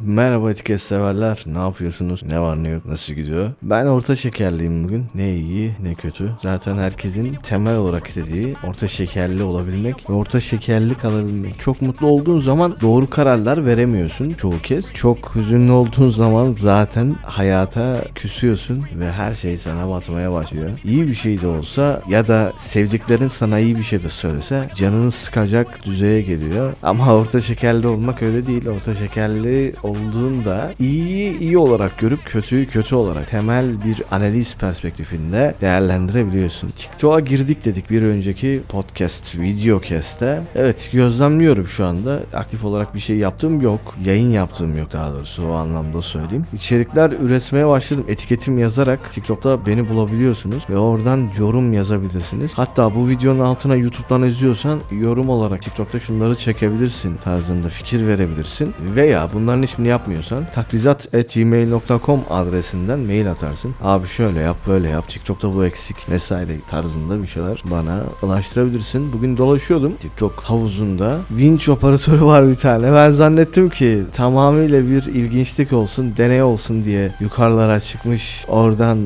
Merhaba etiket severler. Ne yapıyorsunuz? Ne var ne yok? Nasıl gidiyor? Ben orta şekerliyim bugün. Ne iyi ne kötü. Zaten herkesin temel olarak istediği orta şekerli olabilmek ve orta şekerli kalabilmek. Çok mutlu olduğun zaman doğru kararlar veremiyorsun çoğu kez. Çok hüzünlü olduğun zaman zaten hayata küsüyorsun ve her şey sana batmaya başlıyor. İyi bir şey de olsa ya da sevdiklerin sana iyi bir şey de söylese canını sıkacak düzeye geliyor. Ama orta şekerli olmak öyle değil. Orta şekerli olduğunda iyiyi iyi olarak görüp kötüyü kötü olarak temel bir analiz perspektifinde değerlendirebiliyorsun. TikTok'a girdik dedik bir önceki podcast, videocast'te. Evet gözlemliyorum şu anda. Aktif olarak bir şey yaptığım yok. Yayın yaptığım yok daha doğrusu o anlamda söyleyeyim. İçerikler üretmeye başladım. Etiketim yazarak TikTok'ta beni bulabiliyorsunuz ve oradan yorum yazabilirsiniz. Hatta bu videonun altına YouTube'dan izliyorsan yorum olarak TikTok'ta şunları çekebilirsin tarzında fikir verebilirsin. Veya bunların hiçbirini yapmıyorsan takrizat.gmail.com adresinden mail atarsın. Abi şöyle yap böyle yap TikTok'ta bu eksik vesaire tarzında bir şeyler bana ulaştırabilirsin. Bugün dolaşıyordum TikTok havuzunda. Winch operatörü var bir tane. Ben zannettim ki tamamıyla bir ilginçlik olsun, deney olsun diye yukarılara çıkmış. Oradan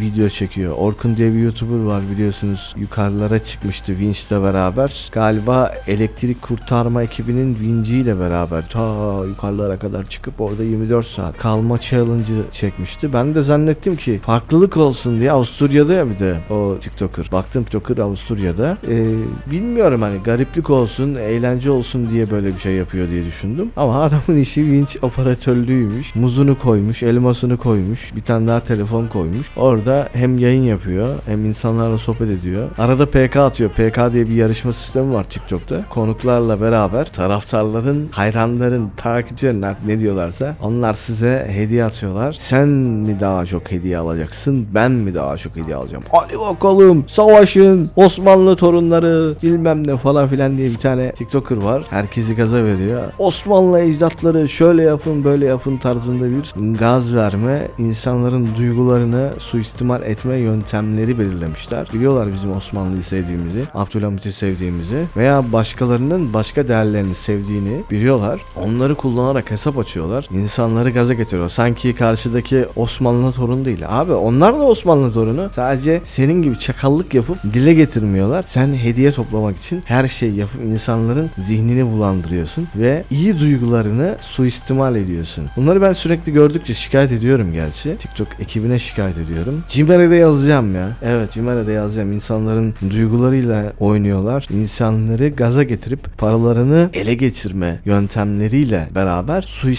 video çekiyor. Orkun diye bir YouTuber var biliyorsunuz. Yukarılara çıkmıştı Winch'le beraber. Galiba elektrik kurtarma ekibinin Winch'i ile beraber ta yukarılara kadar çıkıp orada 24 saat kalma challenge'ı çekmişti. Ben de zannettim ki farklılık olsun diye Avusturya'da ya bir de o TikToker. Baktım TikToker Avusturya'da. Ee, bilmiyorum hani gariplik olsun, eğlence olsun diye böyle bir şey yapıyor diye düşündüm. Ama adamın işi winch operatörlüğüymüş. Muzunu koymuş, elmasını koymuş, bir tane daha telefon koymuş. Orada hem yayın yapıyor hem insanlarla sohbet ediyor. Arada PK atıyor. PK diye bir yarışma sistemi var TikTok'ta. Konuklarla beraber taraftarların, hayranların, takipçilerin ne diyorlarsa onlar size hediye atıyorlar. Sen mi daha çok hediye alacaksın? Ben mi daha çok hediye alacağım? Hadi bakalım savaşın Osmanlı torunları bilmem ne falan filan diye bir tane TikToker var. Herkesi gaza veriyor. Osmanlı ecdatları şöyle yapın böyle yapın tarzında bir gaz verme, insanların duygularını suistimal etme yöntemleri belirlemişler. Biliyorlar bizim Osmanlı'yı sevdiğimizi, Abdülhamit'i sevdiğimizi veya başkalarının başka değerlerini sevdiğini biliyorlar. Onları kullanarak hesap açıyorlar. İnsanları gaza getiriyor. Sanki karşıdaki Osmanlı torunu değil. Abi onlar da Osmanlı torunu. Sadece senin gibi çakallık yapıp dile getirmiyorlar. Sen hediye toplamak için her şey yapıp insanların zihnini bulandırıyorsun ve iyi duygularını suistimal ediyorsun. Bunları ben sürekli gördükçe şikayet ediyorum gerçi. TikTok ekibine şikayet ediyorum. Cimer'e yazacağım ya. Evet Cimer'e yazacağım. İnsanların duygularıyla oynuyorlar. İnsanları gaza getirip paralarını ele geçirme yöntemleriyle beraber suistimal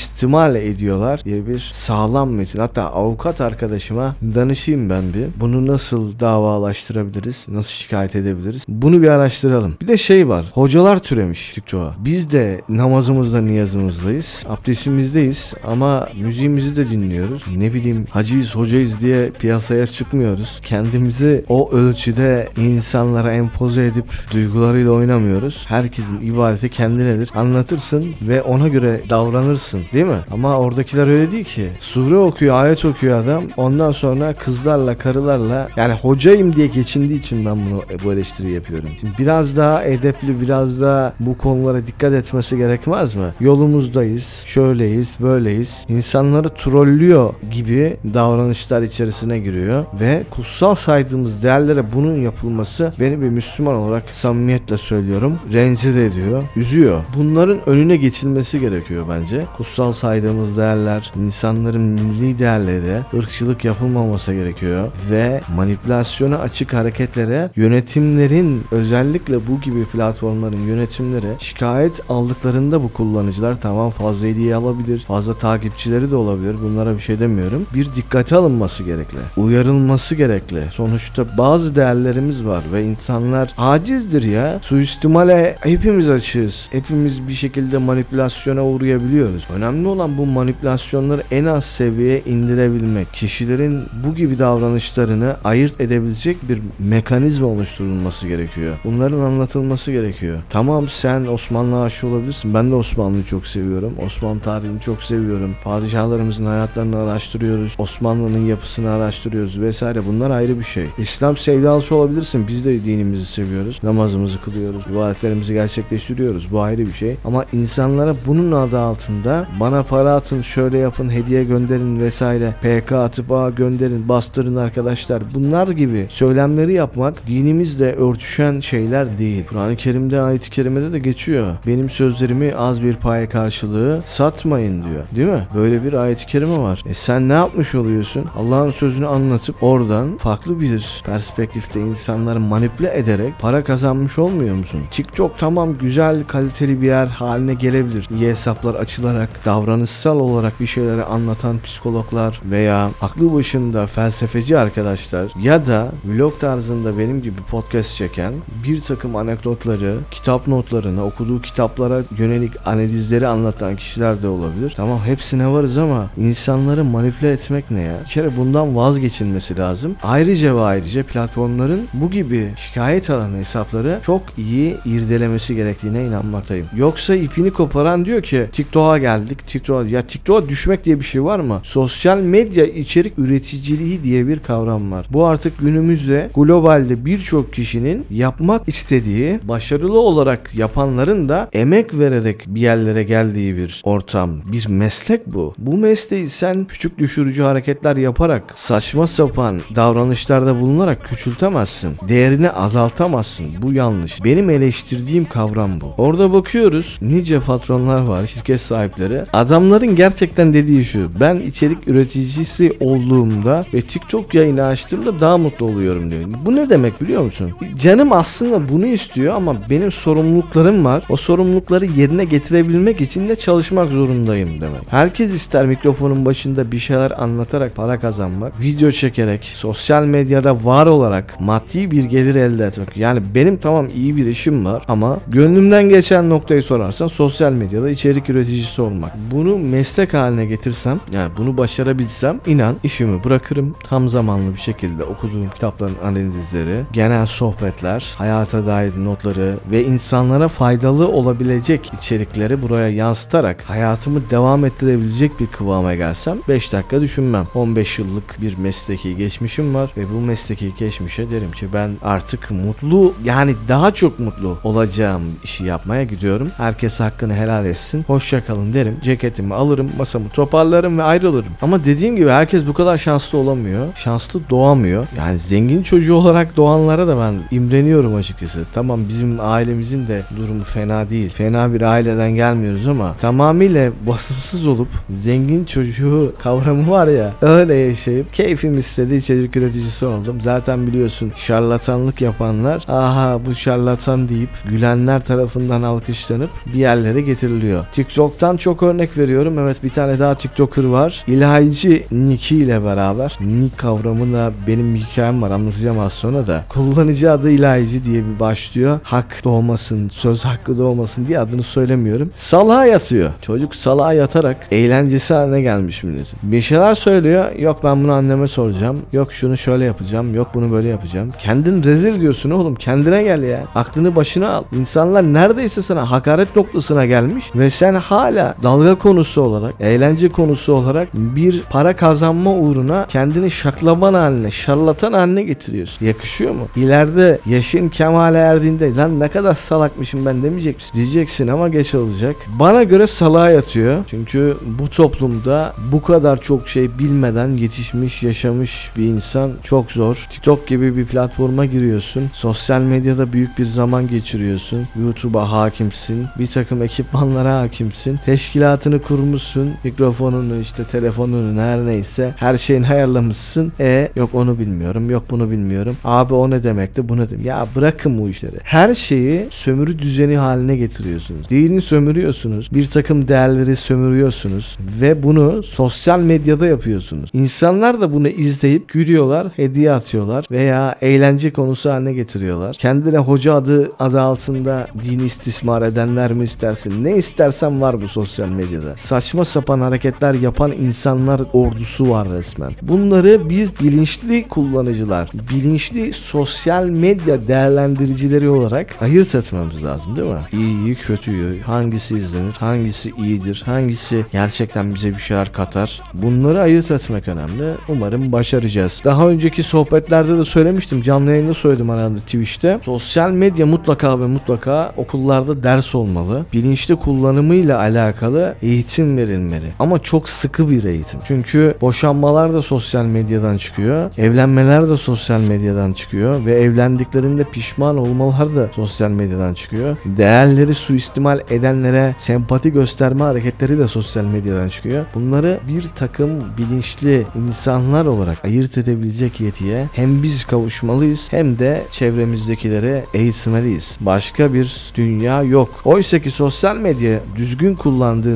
ediyorlar diye bir sağlam metin. Hatta avukat arkadaşıma danışayım ben bir. Bunu nasıl davalaştırabiliriz? Nasıl şikayet edebiliriz? Bunu bir araştıralım. Bir de şey var. Hocalar türemiş TikTok'a. Biz de namazımızda niyazımızdayız. Abdestimizdeyiz ama müziğimizi de dinliyoruz. Ne bileyim hacıyız hocayız diye piyasaya çıkmıyoruz. Kendimizi o ölçüde insanlara empoze edip duygularıyla oynamıyoruz. Herkesin ibadeti kendinedir. Anlatırsın ve ona göre davranırsın değil mi? Ama oradakiler öyle değil ki. Sure okuyor, ayet okuyor adam. Ondan sonra kızlarla, karılarla yani hocayım diye geçindiği için ben bunu bu eleştiri yapıyorum. Şimdi biraz daha edepli, biraz daha bu konulara dikkat etmesi gerekmez mi? Yolumuzdayız, şöyleyiz, böyleyiz. İnsanları trollüyor gibi davranışlar içerisine giriyor ve kutsal saydığımız değerlere bunun yapılması beni bir Müslüman olarak samimiyetle söylüyorum rencide ediyor, üzüyor. Bunların önüne geçilmesi gerekiyor bence. Kutsal saydığımız değerler, insanların milli değerleri, ırkçılık yapılmaması gerekiyor ve manipülasyona açık hareketlere yönetimlerin özellikle bu gibi platformların yönetimleri şikayet aldıklarında bu kullanıcılar tamam fazla hediye alabilir, fazla takipçileri de olabilir. Bunlara bir şey demiyorum. Bir dikkate alınması gerekli. Uyarılması gerekli. Sonuçta bazı değerlerimiz var ve insanlar acizdir ya. Suistimale hepimiz açığız. Hepimiz bir şekilde manipülasyona uğrayabiliyoruz. Önemli olan bu manipülasyonları en az seviyeye indirebilmek. Kişilerin bu gibi davranışlarını ayırt edebilecek bir mekanizma oluşturulması gerekiyor. Bunların anlatılması gerekiyor. Tamam sen Osmanlı aşığı olabilirsin. Ben de Osmanlı'yı çok seviyorum. Osmanlı tarihini çok seviyorum. Padişahlarımızın hayatlarını araştırıyoruz. Osmanlı'nın yapısını araştırıyoruz vesaire. Bunlar ayrı bir şey. İslam sevdalısı olabilirsin. Biz de dinimizi seviyoruz. Namazımızı kılıyoruz. ibadetlerimizi gerçekleştiriyoruz. Bu ayrı bir şey. Ama insanlara bunun adı altında bana para atın şöyle yapın hediye gönderin vesaire PK atıp a gönderin bastırın arkadaşlar bunlar gibi söylemleri yapmak dinimizle örtüşen şeyler değil. Kur'an-ı Kerim'de ayet-i kerimede de geçiyor. Benim sözlerimi az bir paya karşılığı satmayın diyor. Değil mi? Böyle bir ayet-i kerime var. E sen ne yapmış oluyorsun? Allah'ın sözünü anlatıp oradan farklı bir perspektifte insanları manipüle ederek para kazanmış olmuyor musun? TikTok tamam güzel kaliteli bir yer haline gelebilir. İyi hesaplar açılarak davranışsal olarak bir şeyleri anlatan psikologlar veya aklı başında felsefeci arkadaşlar ya da vlog tarzında benim gibi podcast çeken bir takım anekdotları, kitap notlarını, okuduğu kitaplara yönelik analizleri anlatan kişiler de olabilir. Tamam hepsine varız ama insanları manipüle etmek ne ya? Bir kere bundan vazgeçilmesi lazım. Ayrıca ve ayrıca platformların bu gibi şikayet alan hesapları çok iyi irdelemesi gerektiğine inanmaktayım. Yoksa ipini koparan diyor ki TikTok'a geldik. TikTok'a ya TikTok'a düşmek diye bir şey var mı? Sosyal medya içerik üreticiliği diye bir kavram var. Bu artık günümüzde globalde birçok kişinin yapmak istediği, başarılı olarak yapanların da emek vererek bir yerlere geldiği bir ortam, bir meslek bu. Bu mesleği sen küçük düşürücü hareketler yaparak, saçma sapan davranışlarda bulunarak küçültemezsin. Değerini azaltamazsın. Bu yanlış. Benim eleştirdiğim kavram bu. Orada bakıyoruz nice patronlar var, şirket sahipleri. Adamların gerçekten dediği şu. Ben içerik üreticisi olduğumda ve TikTok yayını açtığımda daha mutlu oluyorum diyor. Bu ne demek biliyor musun? Canım aslında bunu istiyor ama benim sorumluluklarım var. O sorumlulukları yerine getirebilmek için de çalışmak zorundayım demek. Herkes ister mikrofonun başında bir şeyler anlatarak para kazanmak, video çekerek, sosyal medyada var olarak maddi bir gelir elde etmek. Yani benim tamam iyi bir işim var ama gönlümden geçen noktayı sorarsan sosyal medyada içerik üreticisi olmak. Bunu meslek haline getirsem, yani bunu başarabilsem inan işimi bırakırım. Tam zamanlı bir şekilde okuduğum kitapların analizleri, genel sohbetler, hayata dair notları ve insanlara faydalı olabilecek içerikleri buraya yansıtarak hayatımı devam ettirebilecek bir kıvama gelsem 5 dakika düşünmem. 15 yıllık bir mesleki geçmişim var ve bu mesleki geçmişe derim ki ben artık mutlu yani daha çok mutlu olacağım işi yapmaya gidiyorum. Herkes hakkını helal etsin. Hoşça kalın derim. Ceketimi alırım, masamı toparlarım ve ayrılırım. Ama dediğim gibi herkes bu kadar şanslı olamıyor. Şanslı doğamıyor. Yani zengin çocuğu olarak doğanlara da ben imreniyorum açıkçası. Tamam bizim ailemizin de durumu fena değil. Fena bir aileden gelmiyoruz ama tamamıyla basımsız olup zengin çocuğu kavramı var ya öyle yaşayıp keyfim istedi içerik üreticisi oldum. Zaten biliyorsun şarlatanlık yapanlar aha bu şarlatan deyip gülenler tarafından alkışlanıp bir yerlere getiriliyor. TikTok'tan çok örnek veriyorum. Evet bir tane daha TikToker var. İlahici Niki ile beraber. Nick kavramında benim hikayem var anlatacağım az sonra da. Kullanıcı adı ilahici diye bir başlıyor. Hak doğmasın, söz hakkı doğmasın diye adını söylemiyorum. Salağa yatıyor. Çocuk salağa yatarak eğlencesi haline gelmiş millet. Bir şeyler söylüyor. Yok ben bunu anneme soracağım. Yok şunu şöyle yapacağım. Yok bunu böyle yapacağım. Kendin rezil diyorsun oğlum. Kendine gel ya. Aklını başına al. İnsanlar neredeyse sana hakaret noktasına gelmiş ve sen hala dalga konusu olarak, eğlence konusu olarak bir para kazanma uğruna kendini şaklaban haline, şarlatan haline getiriyorsun. Yakışıyor mu? İleride yaşın kemale erdiğinde lan ne kadar salakmışım ben demeyecek misin? Diyeceksin ama geç olacak. Bana göre salağa yatıyor. Çünkü bu toplumda bu kadar çok şey bilmeden yetişmiş, yaşamış bir insan çok zor. TikTok gibi bir platforma giriyorsun. Sosyal medyada büyük bir zaman geçiriyorsun. YouTube'a hakimsin. Bir takım ekipmanlara hakimsin. Teşkilatını kurmuşsun. Mikrofonunu işte telefonunu her neyse her şeyini ayarlamışsın. E yok onu bilmiyorum. Yok bunu bilmiyorum. Abi o ne demekti? Bu ne demek? Ya bırakın bu işleri. Her şeyi sömürü düzeni haline getiriyorsunuz. Dini sömürüyorsunuz. Bir takım değerleri sömürüyorsunuz ve bunu sosyal medyada yapıyorsunuz. İnsanlar da bunu izleyip gülüyorlar, hediye atıyorlar veya eğlence konusu haline getiriyorlar. Kendine hoca adı adı altında dini istismar edenler mi istersin? Ne istersen var bu sosyal medyada. Saçma sapan hareketler yapan insanlar ordusu var resmen. Bunları biz bilinçli kullanıcılar, bilinçli sosyal medya değerlendiricileri olarak ayırt etmemiz lazım değil mi? İyiyi, kötüyü, hangisi izlenir, hangisi iyidir, hangisi gerçekten bize bir şeyler katar. Bunları ayırt etmek önemli. Umarım başaracağız. Daha önceki sohbetlerde de söylemiştim. Canlı yayında söyledim herhalde Twitch'te. Sosyal medya mutlaka ve mutlaka okullarda ders olmalı. Bilinçli kullanımıyla alakalı eğitim verilmeli. Ama çok sıkı bir eğitim. Çünkü boşanmalar da sosyal medyadan çıkıyor. Evlenmeler de sosyal medyadan çıkıyor. Ve evlendiklerinde pişman olmalar da sosyal medyadan çıkıyor. Değerleri suistimal edenlere sempati gösterme hareketleri de sosyal medyadan çıkıyor. Bunları bir takım bilinçli insanlar olarak ayırt edebilecek yetiye hem biz kavuşmalıyız hem de çevremizdekileri eğitmeliyiz. Başka bir dünya yok. Oysa ki sosyal medya düzgün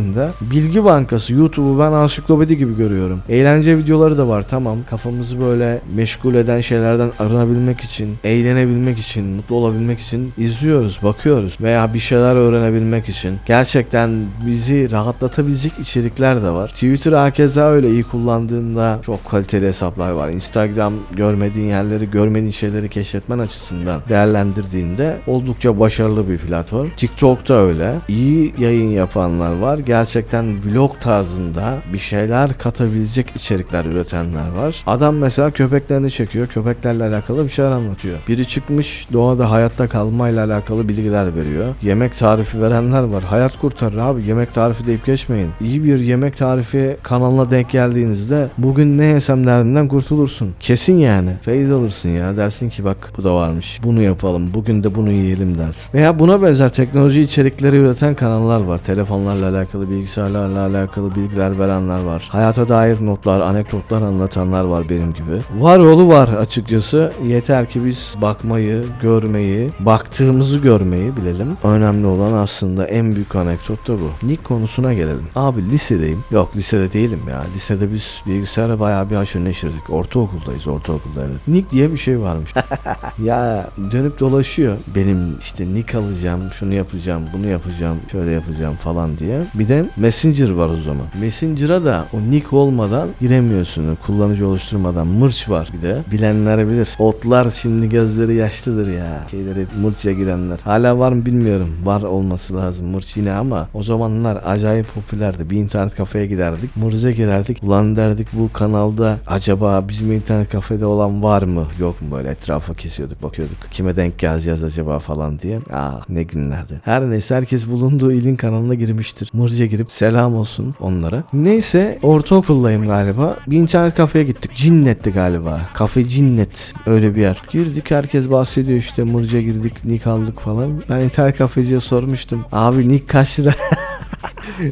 kullandığında bilgi bankası YouTube'u ben ansiklopedi gibi görüyorum. Eğlence videoları da var tamam. Kafamızı böyle meşgul eden şeylerden arınabilmek için, eğlenebilmek için, mutlu olabilmek için izliyoruz, bakıyoruz veya bir şeyler öğrenebilmek için. Gerçekten bizi rahatlatabilecek içerikler de var. Twitter hakeza öyle iyi kullandığında çok kaliteli hesaplar var. Instagram görmediğin yerleri, görmediğin şeyleri keşfetmen açısından değerlendirdiğinde oldukça başarılı bir platform. TikTok'ta öyle. İyi yayın yapanlar var. Gerçekten vlog tarzında bir şeyler katabilecek içerikler üretenler var. Adam mesela köpeklerini çekiyor. Köpeklerle alakalı bir şeyler anlatıyor. Biri çıkmış doğada hayatta kalmayla alakalı bilgiler veriyor. Yemek tarifi verenler var. Hayat kurtarır abi. Yemek tarifi deyip geçmeyin. İyi bir yemek tarifi kanalına denk geldiğinizde bugün ne yesem derdinden kurtulursun. Kesin yani. Feyiz alırsın ya. Dersin ki bak bu da varmış. Bunu yapalım. Bugün de bunu yiyelim dersin. Veya buna benzer teknoloji içerikleri üreten kanallar var. Telefonlarla alakalı, bilgisayarlarla alakalı bilgiler verenler var. Hayata dair notlar, anekdotlar anlatanlar var benim gibi. Var yolu var açıkçası. Yeter ki biz bakmayı, görmeyi, baktığımızı görmeyi bilelim. Önemli olan aslında en büyük anekdot da bu. Nick konusuna gelelim. Abi lisedeyim. Yok lisede değilim ya. Lisede biz bilgisayara bayağı bir haşır neşirdik. Ortaokuldayız ortaokulda evet. Nick diye bir şey varmış. ya dönüp dolaşıyor. Benim işte Nick alacağım, şunu yapacağım, bunu yapacağım, şöyle yapacağım falan diye. Bir de Messenger var o zaman. Messenger'a da o Nick olmadan giremiyorsun. Kullanıcı oluşturmadan. Mırç var bir de. Bilenler bilir. Otlar şimdi gözleri yaşlıdır ya. Şeyleri mırç'a girenler. Hala var mı bilmiyorum. Var olması lazım mırç yine ama o zamanlar acayip popülerdi. Bir internet kafeye giderdik. Mırç'a girerdik. Ulan derdik bu kanalda acaba bizim internet kafede olan var mı? Yok mu böyle etrafa kesiyorduk bakıyorduk. Kime denk geleceğiz acaba falan diye. Aa ne günlerdi. Her neyse herkes bulunduğu ilin kanalına girmiştir. Mırç'a girip selam olsun onlara. Neyse ortaokuldayım galiba. Bir internet kafeye gittik. Cinnet'ti galiba. Kafe Cinnet. Öyle bir yer. Girdik herkes bahsediyor işte Mırç'a girdik. Nick aldık falan. Ben internet kafeciye sormuştum. Abi Nick kaç lira?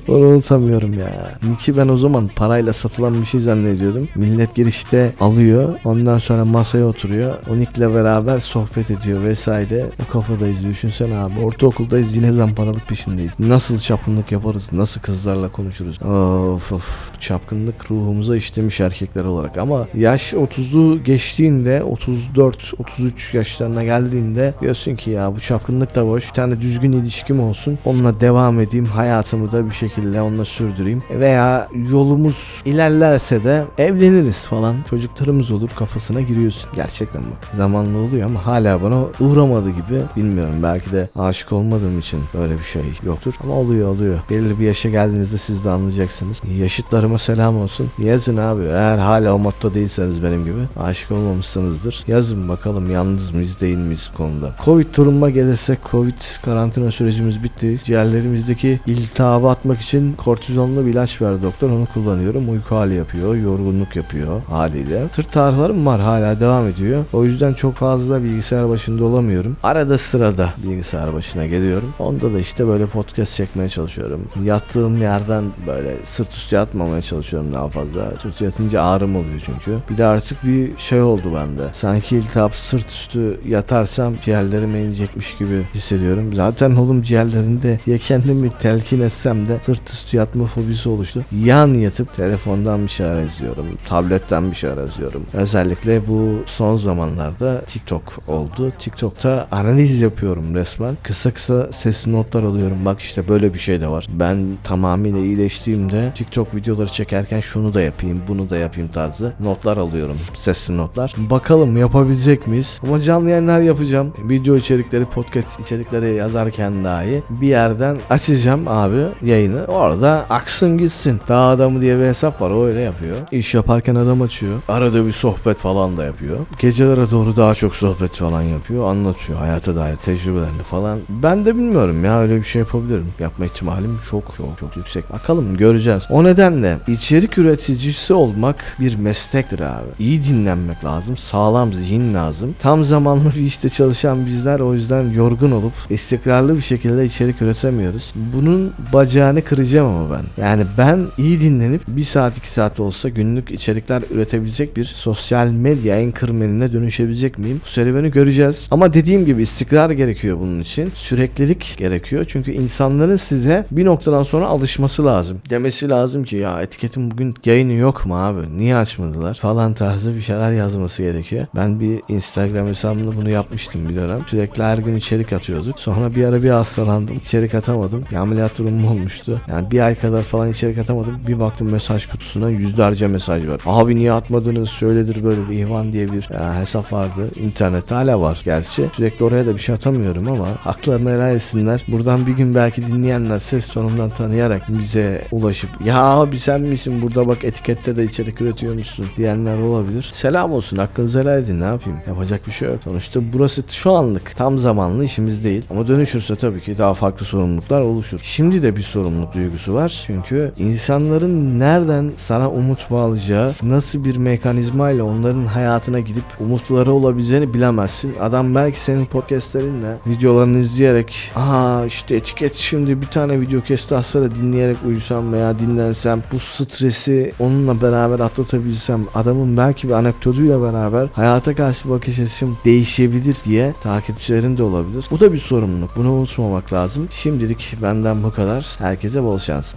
Onu unutamıyorum ya. Nick'i ben o zaman parayla satılan bir şey zannediyordum. Millet girişte alıyor. Ondan sonra masaya oturuyor. O Nick'le beraber sohbet ediyor vesaire. O kafadayız düşünsene abi. Ortaokuldayız yine zamparalık peşindeyiz. Nasıl çapkınlık yaparız? Nasıl kızlarla konuşuruz? Of of. Çapkınlık ruhumuza işlemiş erkekler olarak ama yaş 30'u geçtiğinde 34 33 yaşlarına geldiğinde diyorsun ki ya bu çapkınlık da boş. Bir tane düzgün ilişkim olsun. Onunla devam edeyim. Hayatımı da bir şekilde onunla sürdüreyim. Veya yolumuz ilerlerse de evleniriz falan. Çocuklarımız olur kafasına giriyorsun. Gerçekten bak. Zamanlı oluyor ama hala bana uğramadı gibi. Bilmiyorum belki de aşık olmadığım için böyle bir şey yoktur. Ama oluyor oluyor. Belirli bir yaşa geldiğinizde siz de anlayacaksınız. Yaşıtlarıma selam olsun. Yazın abi. Eğer hala o motto değilseniz benim gibi aşık olmamışsınızdır. Yazın bakalım yalnız mıyız değil miyiz konuda. Covid durumuma gelirsek Covid karantina sürecimiz bitti. Ciğerlerimizdeki iltihabı atmak için kortizonlu bir ilaç verdi doktor. Onu kullanıyorum. Uyku hali yapıyor. Yorgunluk yapıyor haliyle. Sırt ağrılarım var hala devam ediyor. O yüzden çok fazla bilgisayar başında olamıyorum. Arada sırada bilgisayar başına geliyorum. Onda da işte böyle podcast çekmeye çalışıyorum. Yattığım yerden böyle sırt üstü yatmamaya çalışıyorum daha fazla. Sırt yatınca ağrım oluyor çünkü. Bir de artık bir şey oldu bende. Sanki iltihap sırt üstü yatarsam ciğerlerime inecekmiş gibi hissediyorum. Zaten oğlum ciğerlerinde ya kendimi telkin etsem de sırt üstü yatma fobisi oluştu. Yan yatıp telefondan bir şeyler izliyorum. Tabletten bir şeyler izliyorum. Özellikle bu son zamanlarda TikTok oldu. TikTok'ta analiz yapıyorum resmen. Kısa kısa sesli notlar alıyorum. Bak işte böyle bir şey de var. Ben tamamıyla iyileştiğimde TikTok videoları çekerken şunu da yapayım, bunu da yapayım tarzı notlar alıyorum. Sesli notlar. Bakalım yapabilecek miyiz? Ama canlı yayınlar yapacağım. Video içerikleri, podcast içerikleri yazarken dahi bir yerden açacağım abi yayını. Orada aksın gitsin. Dağ adamı diye bir hesap var. O öyle yapıyor. İş yaparken adam açıyor. Arada bir sohbet falan da yapıyor. Gecelere doğru daha çok sohbet falan yapıyor. Anlatıyor hayata dair tecrübelerini falan. Ben de bilmiyorum ya öyle bir şey yapabilirim. Yapma ihtimalim çok çok çok yüksek. Bakalım göreceğiz. O nedenle içerik üreticisi olmak bir meslektir abi. İyi dinlenmek lazım. Sağlam zihin lazım. Tam zamanlı bir işte çalışan bizler o yüzden yorgun olup istikrarlı bir şekilde içerik üretemiyoruz. Bunun bacağını kıracağım ama ben. Yani ben iyi dinlenip bir saat iki saat olsa günlük içerikler üretebilecek bir sosyal medya enkırmenine dönüşebilecek miyim? Bu serüveni göreceğiz. Ama dediğim gibi istikrar gerekiyor bunun için. Süreklilik gerekiyor. Çünkü insanların size bir noktadan sonra alışması lazım. Demesi lazım ki ya etiketin bugün yayını yok mu abi? Niye açmadılar? Falan tarzı bir şeyler yazması gerekiyor. Ben bir Instagram hesabımda bunu yapmıştım bir dönem. Sürekli her gün içerik atıyorduk. Sonra bir ara bir hastalandım. İçerik atamadım. Bir ameliyat durumum olmuştu. Yani bir ay kadar falan içerik atamadım. Bir baktım mesaj kutusuna yüzlerce mesaj var. Abi niye atmadınız? Şöyledir böyle bir ihvan diye bir e, hesap vardı. İnternette hala var gerçi. Sürekli oraya da bir şey atamıyorum ama haklarını helal etsinler. Buradan bir gün belki dinleyenler ses tonumdan tanıyarak bize ulaşıp ya abi sen misin burada bak etikette de içerik üretiyormuşsun diyenler olabilir. Selam olsun hakkınızı helal edin ne yapayım. Yapacak bir şey yok. Sonuçta burası şu anlık tam zamanlı işimiz değil. Ama dönüşürse tabii ki daha farklı sorumluluklar oluşur. Şimdi de bir sorumluluk duygusu var. Çünkü insanların nereden sana umut bağlayacağı, nasıl bir mekanizmayla onların hayatına gidip umutları olabileceğini bilemezsin. Adam belki senin podcastlerinle videolarını izleyerek aa işte etiket şimdi bir tane video kesti dinleyerek uyusam veya dinlensem bu stresi onunla beraber atlatabilsem adamın belki bir anekdotuyla beraber hayata karşı bakış açım değişebilir diye takipçilerin de olabilir. Bu da bir sorumluluk. Bunu unutmamak lazım. Şimdilik benden bu kadar. Herkese bol şans.